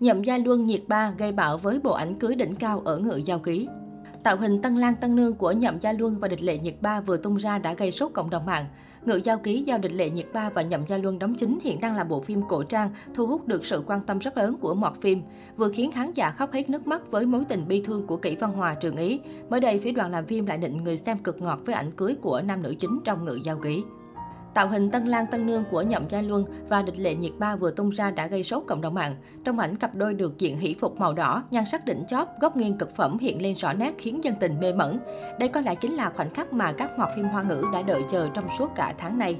Nhậm Gia Luân nhiệt ba gây bão với bộ ảnh cưới đỉnh cao ở ngự giao ký. Tạo hình Tân Lan Tân Nương của Nhậm Gia Luân và Địch Lệ Nhiệt Ba vừa tung ra đã gây sốt cộng đồng mạng. Ngự giao ký do Địch Lệ Nhiệt Ba và Nhậm Gia Luân đóng chính hiện đang là bộ phim cổ trang, thu hút được sự quan tâm rất lớn của mọt phim, vừa khiến khán giả khóc hết nước mắt với mối tình bi thương của Kỷ Văn Hòa Trường Ý. Mới đây, phía đoàn làm phim lại định người xem cực ngọt với ảnh cưới của nam nữ chính trong Ngự giao ký. Tạo hình Tân lang Tân Nương của Nhậm Gia Luân và Địch Lệ Nhiệt Ba vừa tung ra đã gây sốt cộng đồng mạng. Trong ảnh, cặp đôi được diện hỷ phục màu đỏ, nhan sắc đỉnh chóp, góc nghiêng cực phẩm hiện lên rõ nét khiến dân tình mê mẩn. Đây có lẽ chính là khoảnh khắc mà các hoạt phim hoa ngữ đã đợi chờ trong suốt cả tháng nay.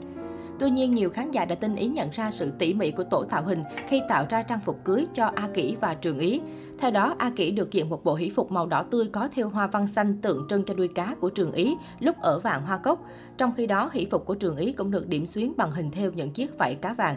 Tuy nhiên, nhiều khán giả đã tinh ý nhận ra sự tỉ mỉ của tổ tạo hình khi tạo ra trang phục cưới cho A Kỷ và Trường Ý. Theo đó, A Kỷ được diện một bộ hỷ phục màu đỏ tươi có thêu hoa văn xanh tượng trưng cho đuôi cá của Trường Ý lúc ở vạn hoa cốc. Trong khi đó, hỷ phục của Trường Ý cũng được điểm xuyến bằng hình thêu những chiếc vảy cá vàng.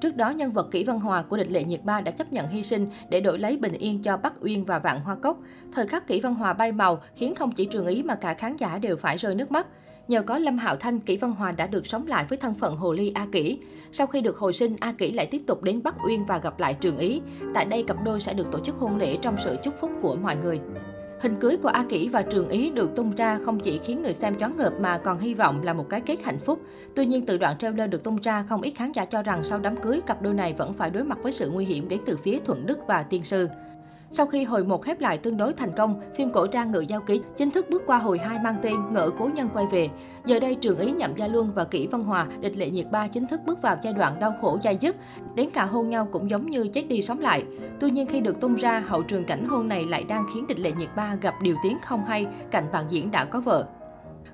Trước đó, nhân vật Kỷ Văn Hòa của địch lệ nhiệt ba đã chấp nhận hy sinh để đổi lấy bình yên cho Bắc Uyên và Vạn Hoa Cốc. Thời khắc Kỷ Văn Hòa bay màu khiến không chỉ Trường Ý mà cả khán giả đều phải rơi nước mắt. Nhờ có Lâm Hạo Thanh, Kỷ Văn Hòa đã được sống lại với thân phận hồ ly A Kỷ. Sau khi được hồi sinh, A Kỷ lại tiếp tục đến Bắc Uyên và gặp lại Trường Ý. Tại đây, cặp đôi sẽ được tổ chức hôn lễ trong sự chúc phúc của mọi người. Hình cưới của A Kỷ và Trường Ý được tung ra không chỉ khiến người xem choáng ngợp mà còn hy vọng là một cái kết hạnh phúc. Tuy nhiên, từ đoạn trailer được tung ra, không ít khán giả cho rằng sau đám cưới, cặp đôi này vẫn phải đối mặt với sự nguy hiểm đến từ phía Thuận Đức và Tiên Sư. Sau khi hồi một khép lại tương đối thành công, phim cổ trang Ngự Giao Ký chính thức bước qua hồi hai mang tên Ngỡ Cố Nhân quay về. Giờ đây, Trường Ý Nhậm Gia Luân và Kỷ Văn Hòa, địch lệ nhiệt ba chính thức bước vào giai đoạn đau khổ dai dứt. Đến cả hôn nhau cũng giống như chết đi sống lại. Tuy nhiên khi được tung ra, hậu trường cảnh hôn này lại đang khiến địch lệ nhiệt ba gặp điều tiếng không hay cạnh bạn diễn đã có vợ.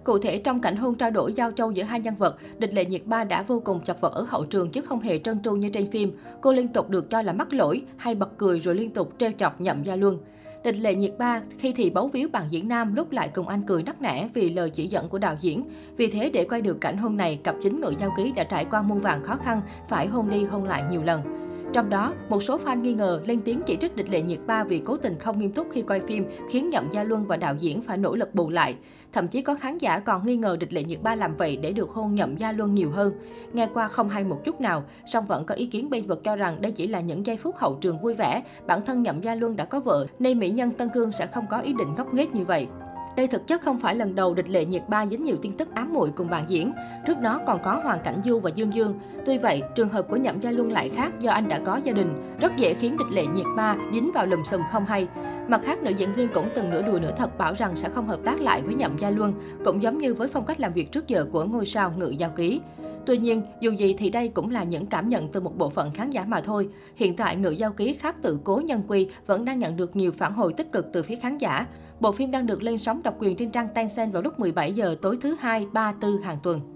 Cụ thể, trong cảnh hôn trao đổi giao châu giữa hai nhân vật, địch lệ nhiệt ba đã vô cùng chọc vật ở hậu trường chứ không hề trơn tru như trên phim. Cô liên tục được cho là mắc lỗi hay bật cười rồi liên tục treo chọc nhậm gia luân. Địch lệ nhiệt ba khi thì bấu víu bằng diễn nam lúc lại cùng anh cười nắc nẻ vì lời chỉ dẫn của đạo diễn. Vì thế để quay được cảnh hôn này, cặp chính ngự giao ký đã trải qua muôn vàng khó khăn, phải hôn đi hôn lại nhiều lần. Trong đó, một số fan nghi ngờ lên tiếng chỉ trích địch lệ nhiệt ba vì cố tình không nghiêm túc khi quay phim, khiến Nhậm Gia Luân và đạo diễn phải nỗ lực bù lại. Thậm chí có khán giả còn nghi ngờ địch lệ nhiệt ba làm vậy để được hôn Nhậm Gia Luân nhiều hơn. Nghe qua không hay một chút nào, song vẫn có ý kiến bên vực cho rằng đây chỉ là những giây phút hậu trường vui vẻ. Bản thân Nhậm Gia Luân đã có vợ, nên mỹ nhân Tân Cương sẽ không có ý định ngốc nghếch như vậy. Đây thực chất không phải lần đầu địch lệ nhiệt ba dính nhiều tin tức ám muội cùng bạn diễn. Trước đó còn có Hoàng Cảnh Du và Dương Dương. Tuy vậy, trường hợp của Nhậm Gia Luân lại khác do anh đã có gia đình, rất dễ khiến địch lệ nhiệt ba dính vào lùm xùm không hay. Mặt khác, nữ diễn viên cũng từng nửa đùa nửa thật bảo rằng sẽ không hợp tác lại với Nhậm Gia Luân, cũng giống như với phong cách làm việc trước giờ của ngôi sao Ngự Giao Ký. Tuy nhiên, dù gì thì đây cũng là những cảm nhận từ một bộ phận khán giả mà thôi. Hiện tại, Ngự Giao Ký khắp tự cố nhân quy vẫn đang nhận được nhiều phản hồi tích cực từ phía khán giả. Bộ phim đang được lên sóng độc quyền trên trang Tencent vào lúc 17 giờ tối thứ hai, 3, 4 hàng tuần.